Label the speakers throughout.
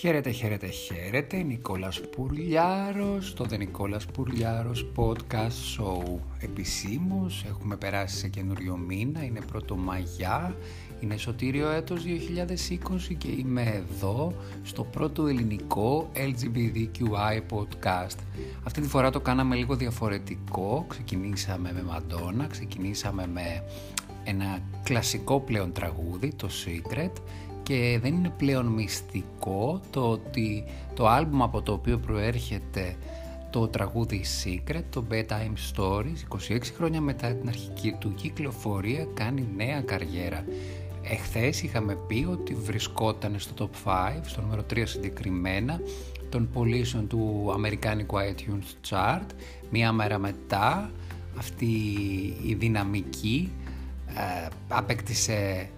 Speaker 1: Χαίρετε, χαίρετε, χαίρετε. Νικόλας Πουρλιάρος, το The Νικόλας Πουρλιάρος Podcast Show. Επισήμως έχουμε περάσει σε καινούριο μήνα, είναι πρώτο Μαγιά, είναι σωτήριο έτος 2020 και είμαι εδώ στο πρώτο ελληνικό LGBTQI podcast. Αυτή τη φορά το κάναμε λίγο διαφορετικό, ξεκινήσαμε με Μαντόνα, ξεκινήσαμε με ένα κλασικό πλέον τραγούδι, το Secret, και δεν είναι πλέον μυστικό το ότι το άλμπουμ από το οποίο προέρχεται το τραγούδι Secret, το Bedtime Stories, 26 χρόνια μετά την αρχική του κυκλοφορία κάνει νέα καριέρα. Εχθές είχαμε πει ότι βρισκόταν στο top 5, στο νούμερο 3 συγκεκριμένα, των πωλήσεων του αμερικάνικου iTunes Chart. Μία μέρα μετά αυτή η δυναμική ε, απέκτησε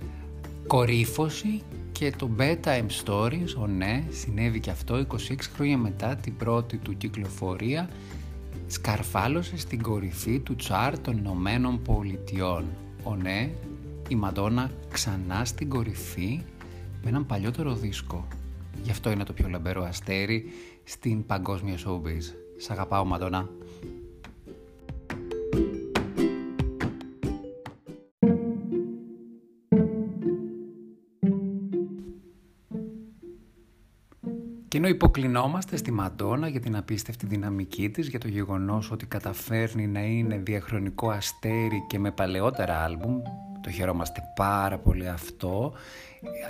Speaker 1: κορύφωση και το Bedtime Stories, ο ναι, συνέβη και αυτό 26 χρόνια μετά την πρώτη του κυκλοφορία σκαρφάλωσε στην κορυφή του τσάρ των Ηνωμένων Πολιτειών. Ο ναι, η Μαντόνα ξανά στην κορυφή με έναν παλιότερο δίσκο. Γι' αυτό είναι το πιο λαμπερό αστέρι στην παγκόσμια showbiz. Σ' αγαπάω Μαντόνα. Υποκλεινόμαστε στη Μαντόνα για την απίστευτη δυναμική της, για το γεγονός ότι καταφέρνει να είναι διαχρονικό αστέρι και με παλαιότερα άλμπουμ, το χαιρόμαστε πάρα πολύ αυτό.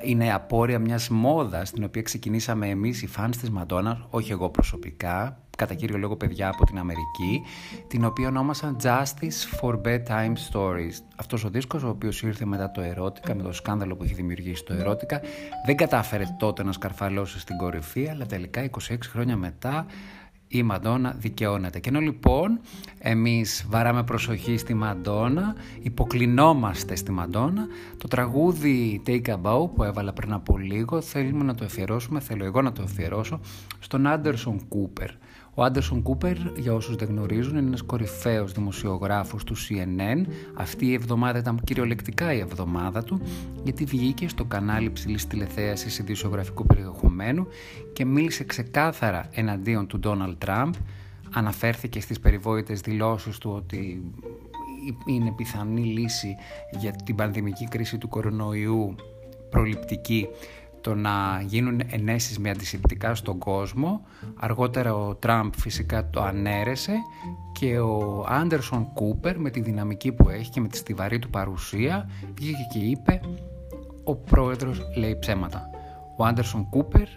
Speaker 1: Είναι απόρρια μιας μόδας την οποία ξεκινήσαμε εμείς οι φανς της Μαντόνας, όχι εγώ προσωπικά, κατά κύριο λόγο παιδιά από την Αμερική, την οποία ονόμασαν Justice for Bedtime Stories. Αυτός ο δίσκος, ο οποίος ήρθε μετά το ερώτηκα, με το σκάνδαλο που έχει δημιουργήσει το ερώτηκα, δεν κατάφερε τότε να σκαρφαλώσει στην κορυφή, αλλά τελικά 26 χρόνια μετά η Μαντόνα δικαιώνεται. Και ενώ λοιπόν εμείς βαράμε προσοχή στη Μαντόνα, υποκλεινόμαστε στη Μαντόνα, το τραγούδι Take a Bow που έβαλα πριν από λίγο θέλουμε να το αφιερώσουμε, θέλω εγώ να το αφιερώσω, στον Άντερσον Κούπερ. Ο Άντερσον Κούπερ, για όσους δεν γνωρίζουν, είναι ένας κορυφαίος δημοσιογράφος του CNN. Αυτή η εβδομάδα ήταν κυριολεκτικά η εβδομάδα του, γιατί βγήκε στο κανάλι ψηλής τηλεθέασης ειδησιογραφικού περιεχομένου και μίλησε ξεκάθαρα εναντίον του Ντόναλτ Τραμπ. Αναφέρθηκε στις περιβόητες δηλώσεις του ότι είναι πιθανή λύση για την πανδημική κρίση του κορονοϊού προληπτική το να γίνουν ενέσεις με αντισηπτικά στον κόσμο. Αργότερα ο Τραμπ φυσικά το ανέρεσε και ο Άντερσον Κούπερ με τη δυναμική που έχει και με τη στιβαρή του παρουσία βγήκε και είπε ο πρόεδρος λέει ψέματα. Ο Άντερσον Κούπερ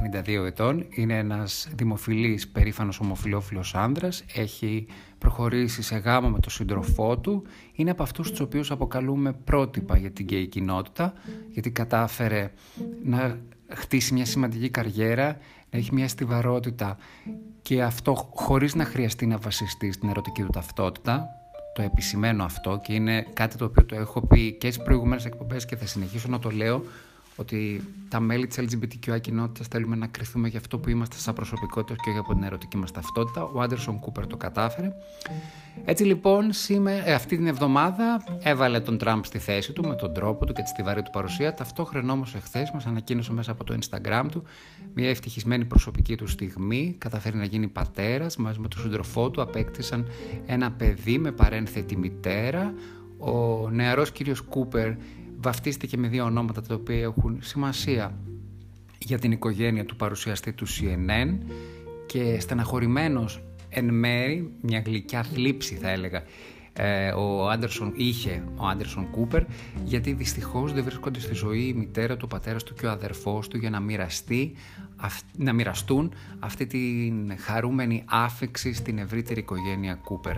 Speaker 1: 52 ετών, είναι ένας δημοφιλής περήφανος ομοφιλόφιλος άνδρας, έχει προχωρήσει σε γάμο με τον σύντροφό του, είναι από αυτούς τους οποίους αποκαλούμε πρότυπα για την γκέι κοινότητα, γιατί κατάφερε να χτίσει μια σημαντική καριέρα, να έχει μια στιβαρότητα και αυτό χωρίς να χρειαστεί να βασιστεί στην ερωτική του ταυτότητα, το επισημαίνω αυτό και είναι κάτι το οποίο το έχω πει και στις προηγούμενες εκπομπές και θα συνεχίσω να το λέω ότι τα μέλη της LGBTQI κοινότητας θέλουμε να κρυθούμε για αυτό που είμαστε σαν προσωπικότητα και όχι από την ερωτική μας ταυτότητα. Ο Άντερσον Κούπερ το κατάφερε. Έτσι λοιπόν σήμερα, ε, αυτή την εβδομάδα έβαλε τον Τραμπ στη θέση του με τον τρόπο του και τη στιβαρή του παρουσία. Ταυτόχρονα όμως εχθές μας ανακοίνωσε μέσα από το Instagram του μια ευτυχισμένη προσωπική του στιγμή. Καταφέρει να γίνει πατέρας μαζί με τον σύντροφό του. Απέκτησαν ένα παιδί με παρένθετη μητέρα. Ο νεαρός κύριος Κούπερ βαφτίστηκε με δύο ονόματα τα οποία έχουν σημασία για την οικογένεια του παρουσιαστή του CNN και στεναχωρημένος εν μέρη, μια γλυκιά θλίψη θα έλεγα, ε, ο Άντερσον είχε ο Άντερσον Κούπερ γιατί δυστυχώς δεν βρίσκονται στη ζωή η μητέρα του, ο πατέρας του και ο αδερφός του για να, μοιραστεί, να μοιραστούν αυτή την χαρούμενη άφηξη στην ευρύτερη οικογένεια Κούπερ.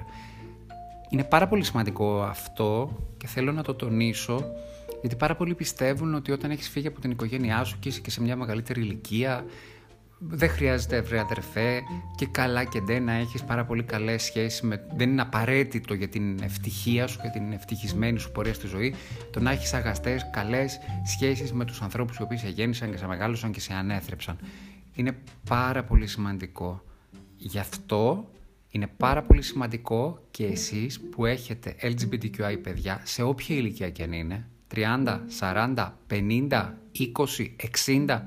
Speaker 1: Είναι πάρα πολύ σημαντικό αυτό και θέλω να το τονίσω γιατί πάρα πολλοί πιστεύουν ότι όταν έχεις φύγει από την οικογένειά σου και είσαι και σε μια μεγαλύτερη ηλικία, δεν χρειάζεται ευρύ αδερφέ και καλά και ντε να έχεις πάρα πολύ καλές σχέσεις με... δεν είναι απαραίτητο για την ευτυχία σου, για την ευτυχισμένη σου πορεία στη ζωή το να έχεις αγαστές, καλές σχέσεις με τους ανθρώπους οι οποίοι σε γέννησαν και σε μεγάλωσαν και σε ανέθρεψαν. Είναι πάρα πολύ σημαντικό. Γι' αυτό είναι πάρα πολύ σημαντικό και εσείς που έχετε LGBTQI παιδιά σε όποια ηλικία και αν είναι 30, 40, 50, 20, 60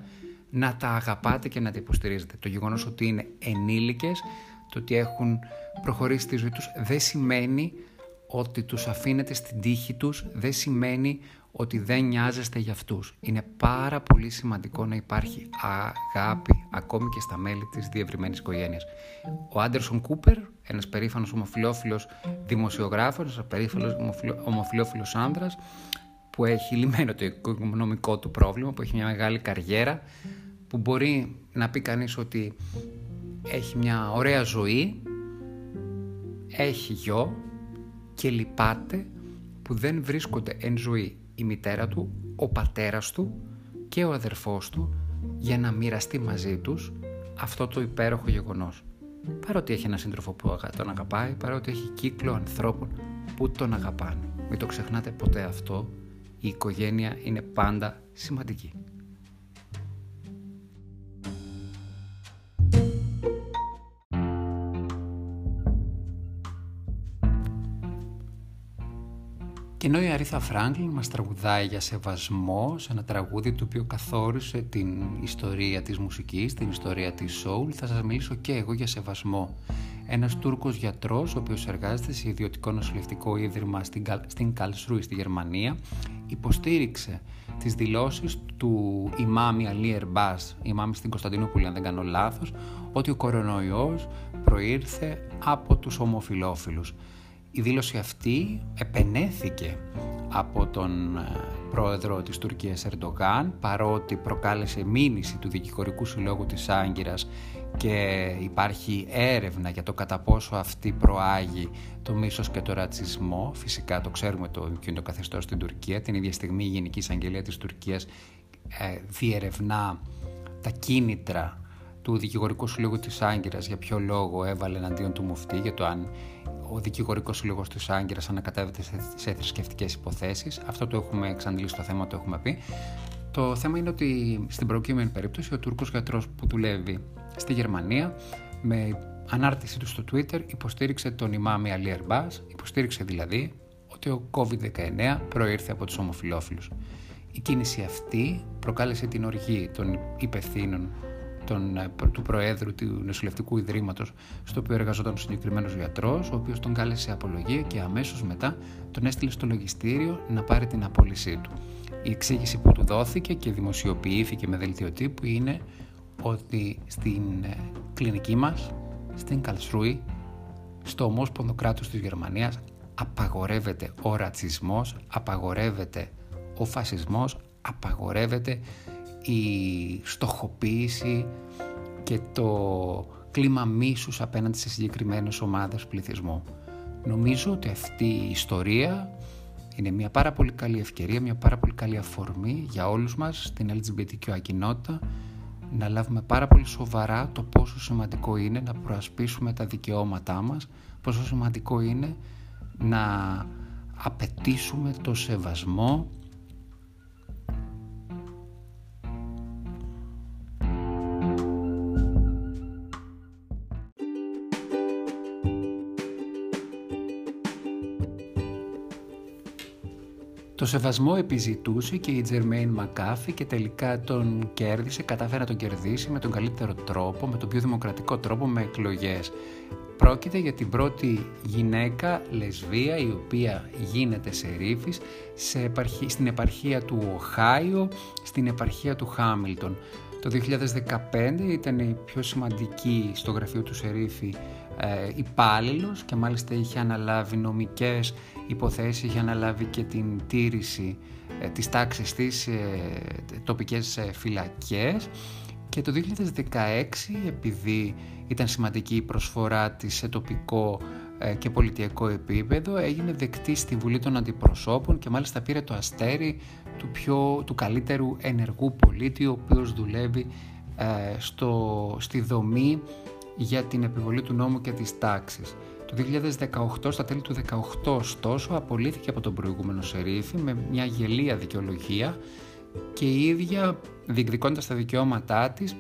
Speaker 1: να τα αγαπάτε και να τα υποστηρίζετε. Το γεγονός ότι είναι ενήλικες, το ότι έχουν προχωρήσει τη ζωή τους, δεν σημαίνει ότι τους αφήνετε στην τύχη τους, δεν σημαίνει ότι δεν νοιάζεστε για αυτούς. Είναι πάρα πολύ σημαντικό να υπάρχει αγάπη ακόμη και στα μέλη της διευρυμένης οικογένειας. Ο Άντερσον Κούπερ, ένας περήφανος ομοφιλόφιλος δημοσιογράφος, ένας περήφανος ομοφιλόφιλος άνδρας, που έχει λυμμένο το οικονομικό του πρόβλημα, που έχει μια μεγάλη καριέρα, που μπορεί να πει κανείς ότι έχει μια ωραία ζωή, έχει γιο και λυπάται που δεν βρίσκονται εν ζωή η μητέρα του, ο πατέρας του και ο αδερφός του για να μοιραστεί μαζί τους αυτό το υπέροχο γεγονός. Παρότι έχει ένα σύντροφο που τον αγαπάει, παρότι έχει κύκλο ανθρώπων που τον αγαπάνε. Μην το ξεχνάτε ποτέ αυτό, η οικογένεια είναι πάντα σημαντική. Και ενώ η Αρίθα Φράγκλιν μας τραγουδάει για σεβασμό σε ένα τραγούδι το οποίο καθόρισε την ιστορία της μουσικής, την ιστορία της soul, θα σας μιλήσω και εγώ για σεβασμό. Ένας Τούρκος γιατρός, ο οποίος εργάζεται σε ιδιωτικό νοσηλευτικό ίδρυμα στην, στην Καλσρούη στη Γερμανία, υποστήριξε τις δηλώσεις του ημάμι Αλή Ερμπάς, ημάμι στην Κωνσταντινούπολη αν δεν κάνω λάθος, ότι ο κορονοϊός προήρθε από τους ομοφιλόφιλους. Η δήλωση αυτή επενέθηκε από τον ε, πρόεδρο της Τουρκίας Ερντογάν παρότι προκάλεσε μήνυση του Δικηγορικού Συλλόγου της Άγκυρας και υπάρχει έρευνα για το κατά πόσο αυτή προάγει το μίσος και το ρατσισμό. Φυσικά το ξέρουμε το, και το καθεστώς στην Τουρκία. Την ίδια στιγμή η Γενική Εισαγγελία της Τουρκίας ε, διερευνά τα κίνητρα του Δικηγορικού Συλλόγου της Άγκυρας για ποιο λόγο έβαλε εναντίον του μουφτή για το αν ο δικηγορικός σύλλογο της Άγκυρας ανακατεύεται σε, σε θρησκευτικές υποθέσεις. Αυτό το έχουμε εξαντλήσει το θέμα, το έχουμε πει. Το θέμα είναι ότι στην προκείμενη περίπτωση ο Τούρκος γιατρός που δουλεύει στη Γερμανία με ανάρτησή του στο Twitter υποστήριξε τον ημάμι Αλή Ερμπάς, υποστήριξε δηλαδή ότι ο COVID-19 προήρθε από τους ομοφιλόφιλους. Η κίνηση αυτή προκάλεσε την οργή των υπευθύνων τον, ε, του Προέδρου του Νοσηλευτικού Ιδρύματος, στο οποίο εργαζόταν ο συγκεκριμένος γιατρός, ο οποίος τον κάλεσε απολογία και αμέσως μετά τον έστειλε στο λογιστήριο να πάρει την απόλυσή του. Η εξήγηση που του δόθηκε και δημοσιοποιήθηκε με δελτίο τύπου είναι ότι στην ε, κλινική μας, στην Καλσρούη, στο ομόσπονδο κράτος της Γερμανίας, απαγορεύεται ο ρατσισμός, απαγορεύεται ο φασισμός, απαγορεύεται η στοχοποίηση και το κλίμα μίσους απέναντι σε συγκεκριμένες ομάδες πληθυσμού. Νομίζω ότι αυτή η ιστορία είναι μια πάρα πολύ καλή ευκαιρία, μια πάρα πολύ καλή αφορμή για όλους μας στην LGBTQ κοινότητα να λάβουμε πάρα πολύ σοβαρά το πόσο σημαντικό είναι να προασπίσουμε τα δικαιώματά μας, πόσο σημαντικό είναι να απαιτήσουμε το σεβασμό σεβασμό επιζητούσε και η Τζερμέιν Μακάφη και τελικά τον κέρδισε, κατάφερε να τον κερδίσει με τον καλύτερο τρόπο, με τον πιο δημοκρατικό τρόπο, με εκλογές. Πρόκειται για την πρώτη γυναίκα λεσβία η οποία γίνεται σε σε στην επαρχία του Οχάιο, στην επαρχία του Χάμιλτον. Το 2015 ήταν η πιο σημαντική στο γραφείο του Σερίφη ε, υπάλληλος και μάλιστα είχε αναλάβει νομικές υποθέσεις, είχε αναλάβει και την τήρηση ε, της τάξης της ε, τοπικές ε, φυλακές. Και το 2016 επειδή ήταν σημαντική η προσφορά της σε τοπικό ε, και πολιτιακό επίπεδο έγινε δεκτή στη Βουλή των Αντιπροσώπων και μάλιστα πήρε το αστέρι του, πιο, του καλύτερου ενεργού πολίτη ο οποίος δουλεύει στο, στη δομή για την επιβολή του νόμου και της τάξης. Το 2018, στα τέλη του 2018 ωστόσο, απολύθηκε από τον προηγούμενο Σερίφη με μια γελία δικαιολογία και η ίδια διεκδικώντας τα δικαιώματά της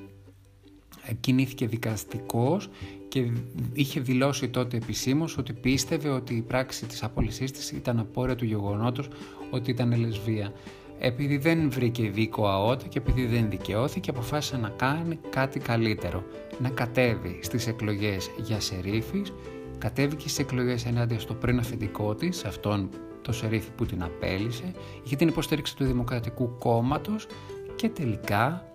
Speaker 1: κινήθηκε δικαστικός και είχε δηλώσει τότε επισήμως ότι πίστευε ότι η πράξη της απόλυσής της ήταν απόρρια του γεγονότος ότι ήταν λεσβία. Επειδή δεν βρήκε δίκο αότα και επειδή δεν δικαιώθηκε αποφάσισε να κάνει κάτι καλύτερο. Να κατέβει στις εκλογές για σερίφης, κατέβηκε στις εκλογές ενάντια στο πριν αφεντικό της, αυτόν το σερίφη που την απέλησε, για την υποστήριξη του Δημοκρατικού Κόμματος και τελικά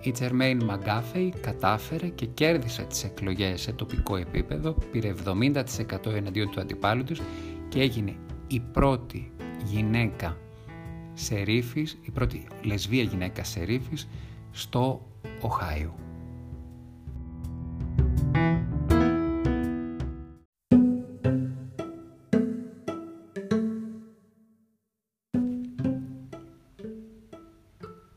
Speaker 1: η Τσερμέιν Μαγκάφεϊ κατάφερε και κέρδισε τις εκλογές σε τοπικό επίπεδο, πήρε 70% εναντίον του αντιπάλου τους και έγινε η πρώτη γυναίκα σερίφης, η πρώτη λεσβία γυναίκα σερίφης στο Οχάιο.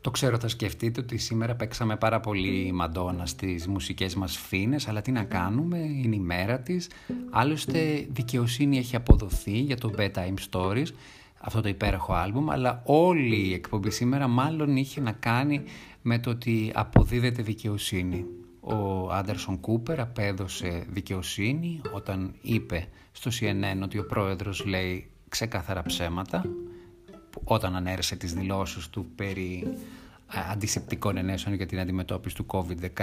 Speaker 1: Το ξέρω θα σκεφτείτε ότι σήμερα παίξαμε πάρα πολύ μαντόνα στις μουσικές μας φίνες αλλά τι να κάνουμε, είναι η μέρα της άλλωστε δικαιοσύνη έχει αποδοθεί για το Bedtime Stories αυτό το υπέροχο άλμπουμ, αλλά όλη η εκπομπή σήμερα μάλλον είχε να κάνει με το ότι αποδίδεται δικαιοσύνη. Ο Άντερσον Κούπερ απέδωσε δικαιοσύνη όταν είπε στο CNN ότι ο πρόεδρος λέει ξεκάθαρα ψέματα όταν ανέρεσε τις δηλώσεις του περί αντισεπτικών ενέσεων για την αντιμετώπιση του COVID-19.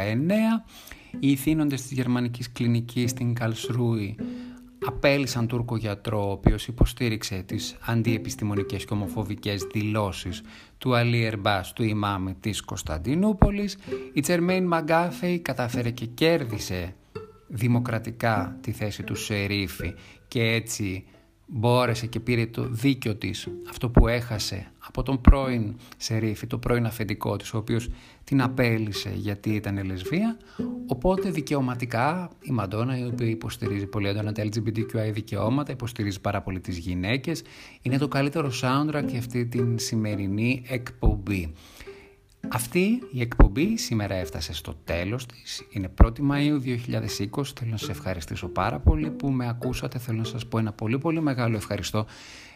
Speaker 1: Οι ηθήνοντες της γερμανικής κλινικής στην Καλσρούη απέλησαν Τούρκο γιατρό ο οποίος υποστήριξε τις αντιεπιστημονικές και ομοφοβικές δηλώσεις του Αλή Ερμπάς του ημάμι της Κωνσταντινούπολης. Η Τσερμέιν Μαγκάφεϊ κατάφερε και κέρδισε δημοκρατικά τη θέση του Σερίφη και έτσι μπόρεσε και πήρε το δίκιο της αυτό που έχασε από τον πρώην Σερίφη, το πρώην αφεντικό της ο οποίος την απέλησε γιατί ήταν λεσβία. Οπότε δικαιωματικά η Μαντόνα η οποία υποστηρίζει πολύ έντονα τα LGBTQI δικαιώματα υποστηρίζει πάρα πολύ τις γυναίκες είναι το καλύτερο soundtrack για αυτή την σημερινή εκπομπή αυτή η εκπομπή σήμερα έφτασε στο τέλος της. Είναι 1η Μαΐου 2020. Θέλω να σας ευχαριστήσω πάρα πολύ που με ακούσατε. Θέλω να σας πω ένα πολύ πολύ μεγάλο ευχαριστώ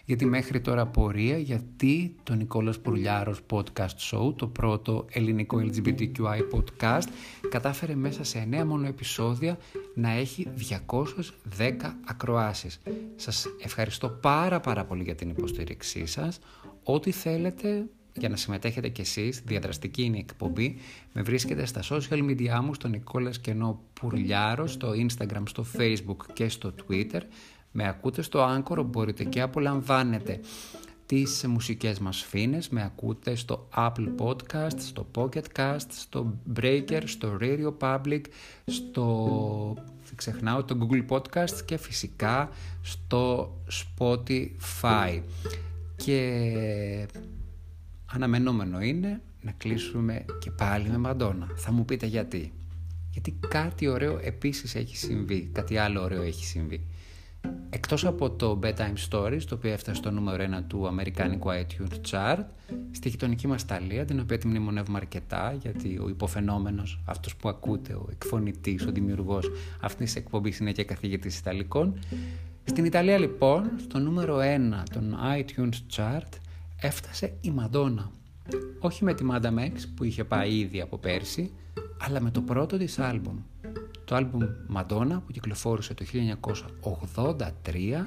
Speaker 1: για τη μέχρι τώρα πορεία γιατί το Νικόλας Πουρλιάρος Podcast Show, το πρώτο ελληνικό LGBTQI podcast, κατάφερε μέσα σε 9 μόνο επεισόδια να έχει 210 ακροάσεις. Σας ευχαριστώ πάρα πάρα πολύ για την υποστήριξή σας. Ό,τι θέλετε για να συμμετέχετε κι εσείς, διαδραστική είναι η εκπομπή. Με βρίσκετε στα social media μου, στο Νικόλας Κενό Πουρλιάρο, στο Instagram, στο Facebook και στο Twitter. Με ακούτε στο Anchor, μπορείτε και απολαμβάνετε τις μουσικές μας φίνες. Με ακούτε στο Apple Podcast, στο Pocket Cast, στο Breaker, στο Radio Public, στο ξεχνάω το Google Podcast και φυσικά στο Spotify. Και αναμενόμενο είναι να κλείσουμε και πάλι με Μαντόνα. Θα μου πείτε γιατί. Γιατί κάτι ωραίο επίσης έχει συμβεί, κάτι άλλο ωραίο έχει συμβεί. Εκτός από το Bedtime Stories, το οποίο έφτασε στο νούμερο 1 του Αμερικάνικου iTunes Chart, στη γειτονική μας Ταλία, την οποία τη μνημονεύουμε αρκετά, γιατί ο υποφαινόμενος, αυτός που ακούτε, ο εκφωνητής, ο δημιουργός αυτής της εκπομπής είναι και καθηγητής Ιταλικών. Στην Ιταλία λοιπόν, στο νούμερο 1 των iTunes Chart, έφτασε η Μαντόνα. Όχι με τη Manda Max που είχε πάει ήδη από πέρσι, αλλά με το πρώτο της άλμπουμ. Το άλμπουμ Μαντόνα που κυκλοφόρησε το 1983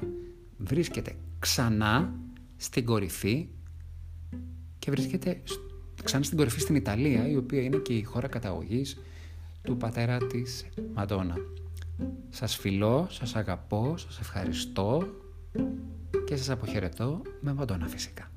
Speaker 1: βρίσκεται ξανά στην κορυφή και βρίσκεται ξανά στην κορυφή στην Ιταλία η οποία είναι και η χώρα καταγωγής του πατέρα της Μαντόνα. Σας φιλώ, σας αγαπώ, σας ευχαριστώ και σας αποχαιρετώ με Μαντόνα φυσικά.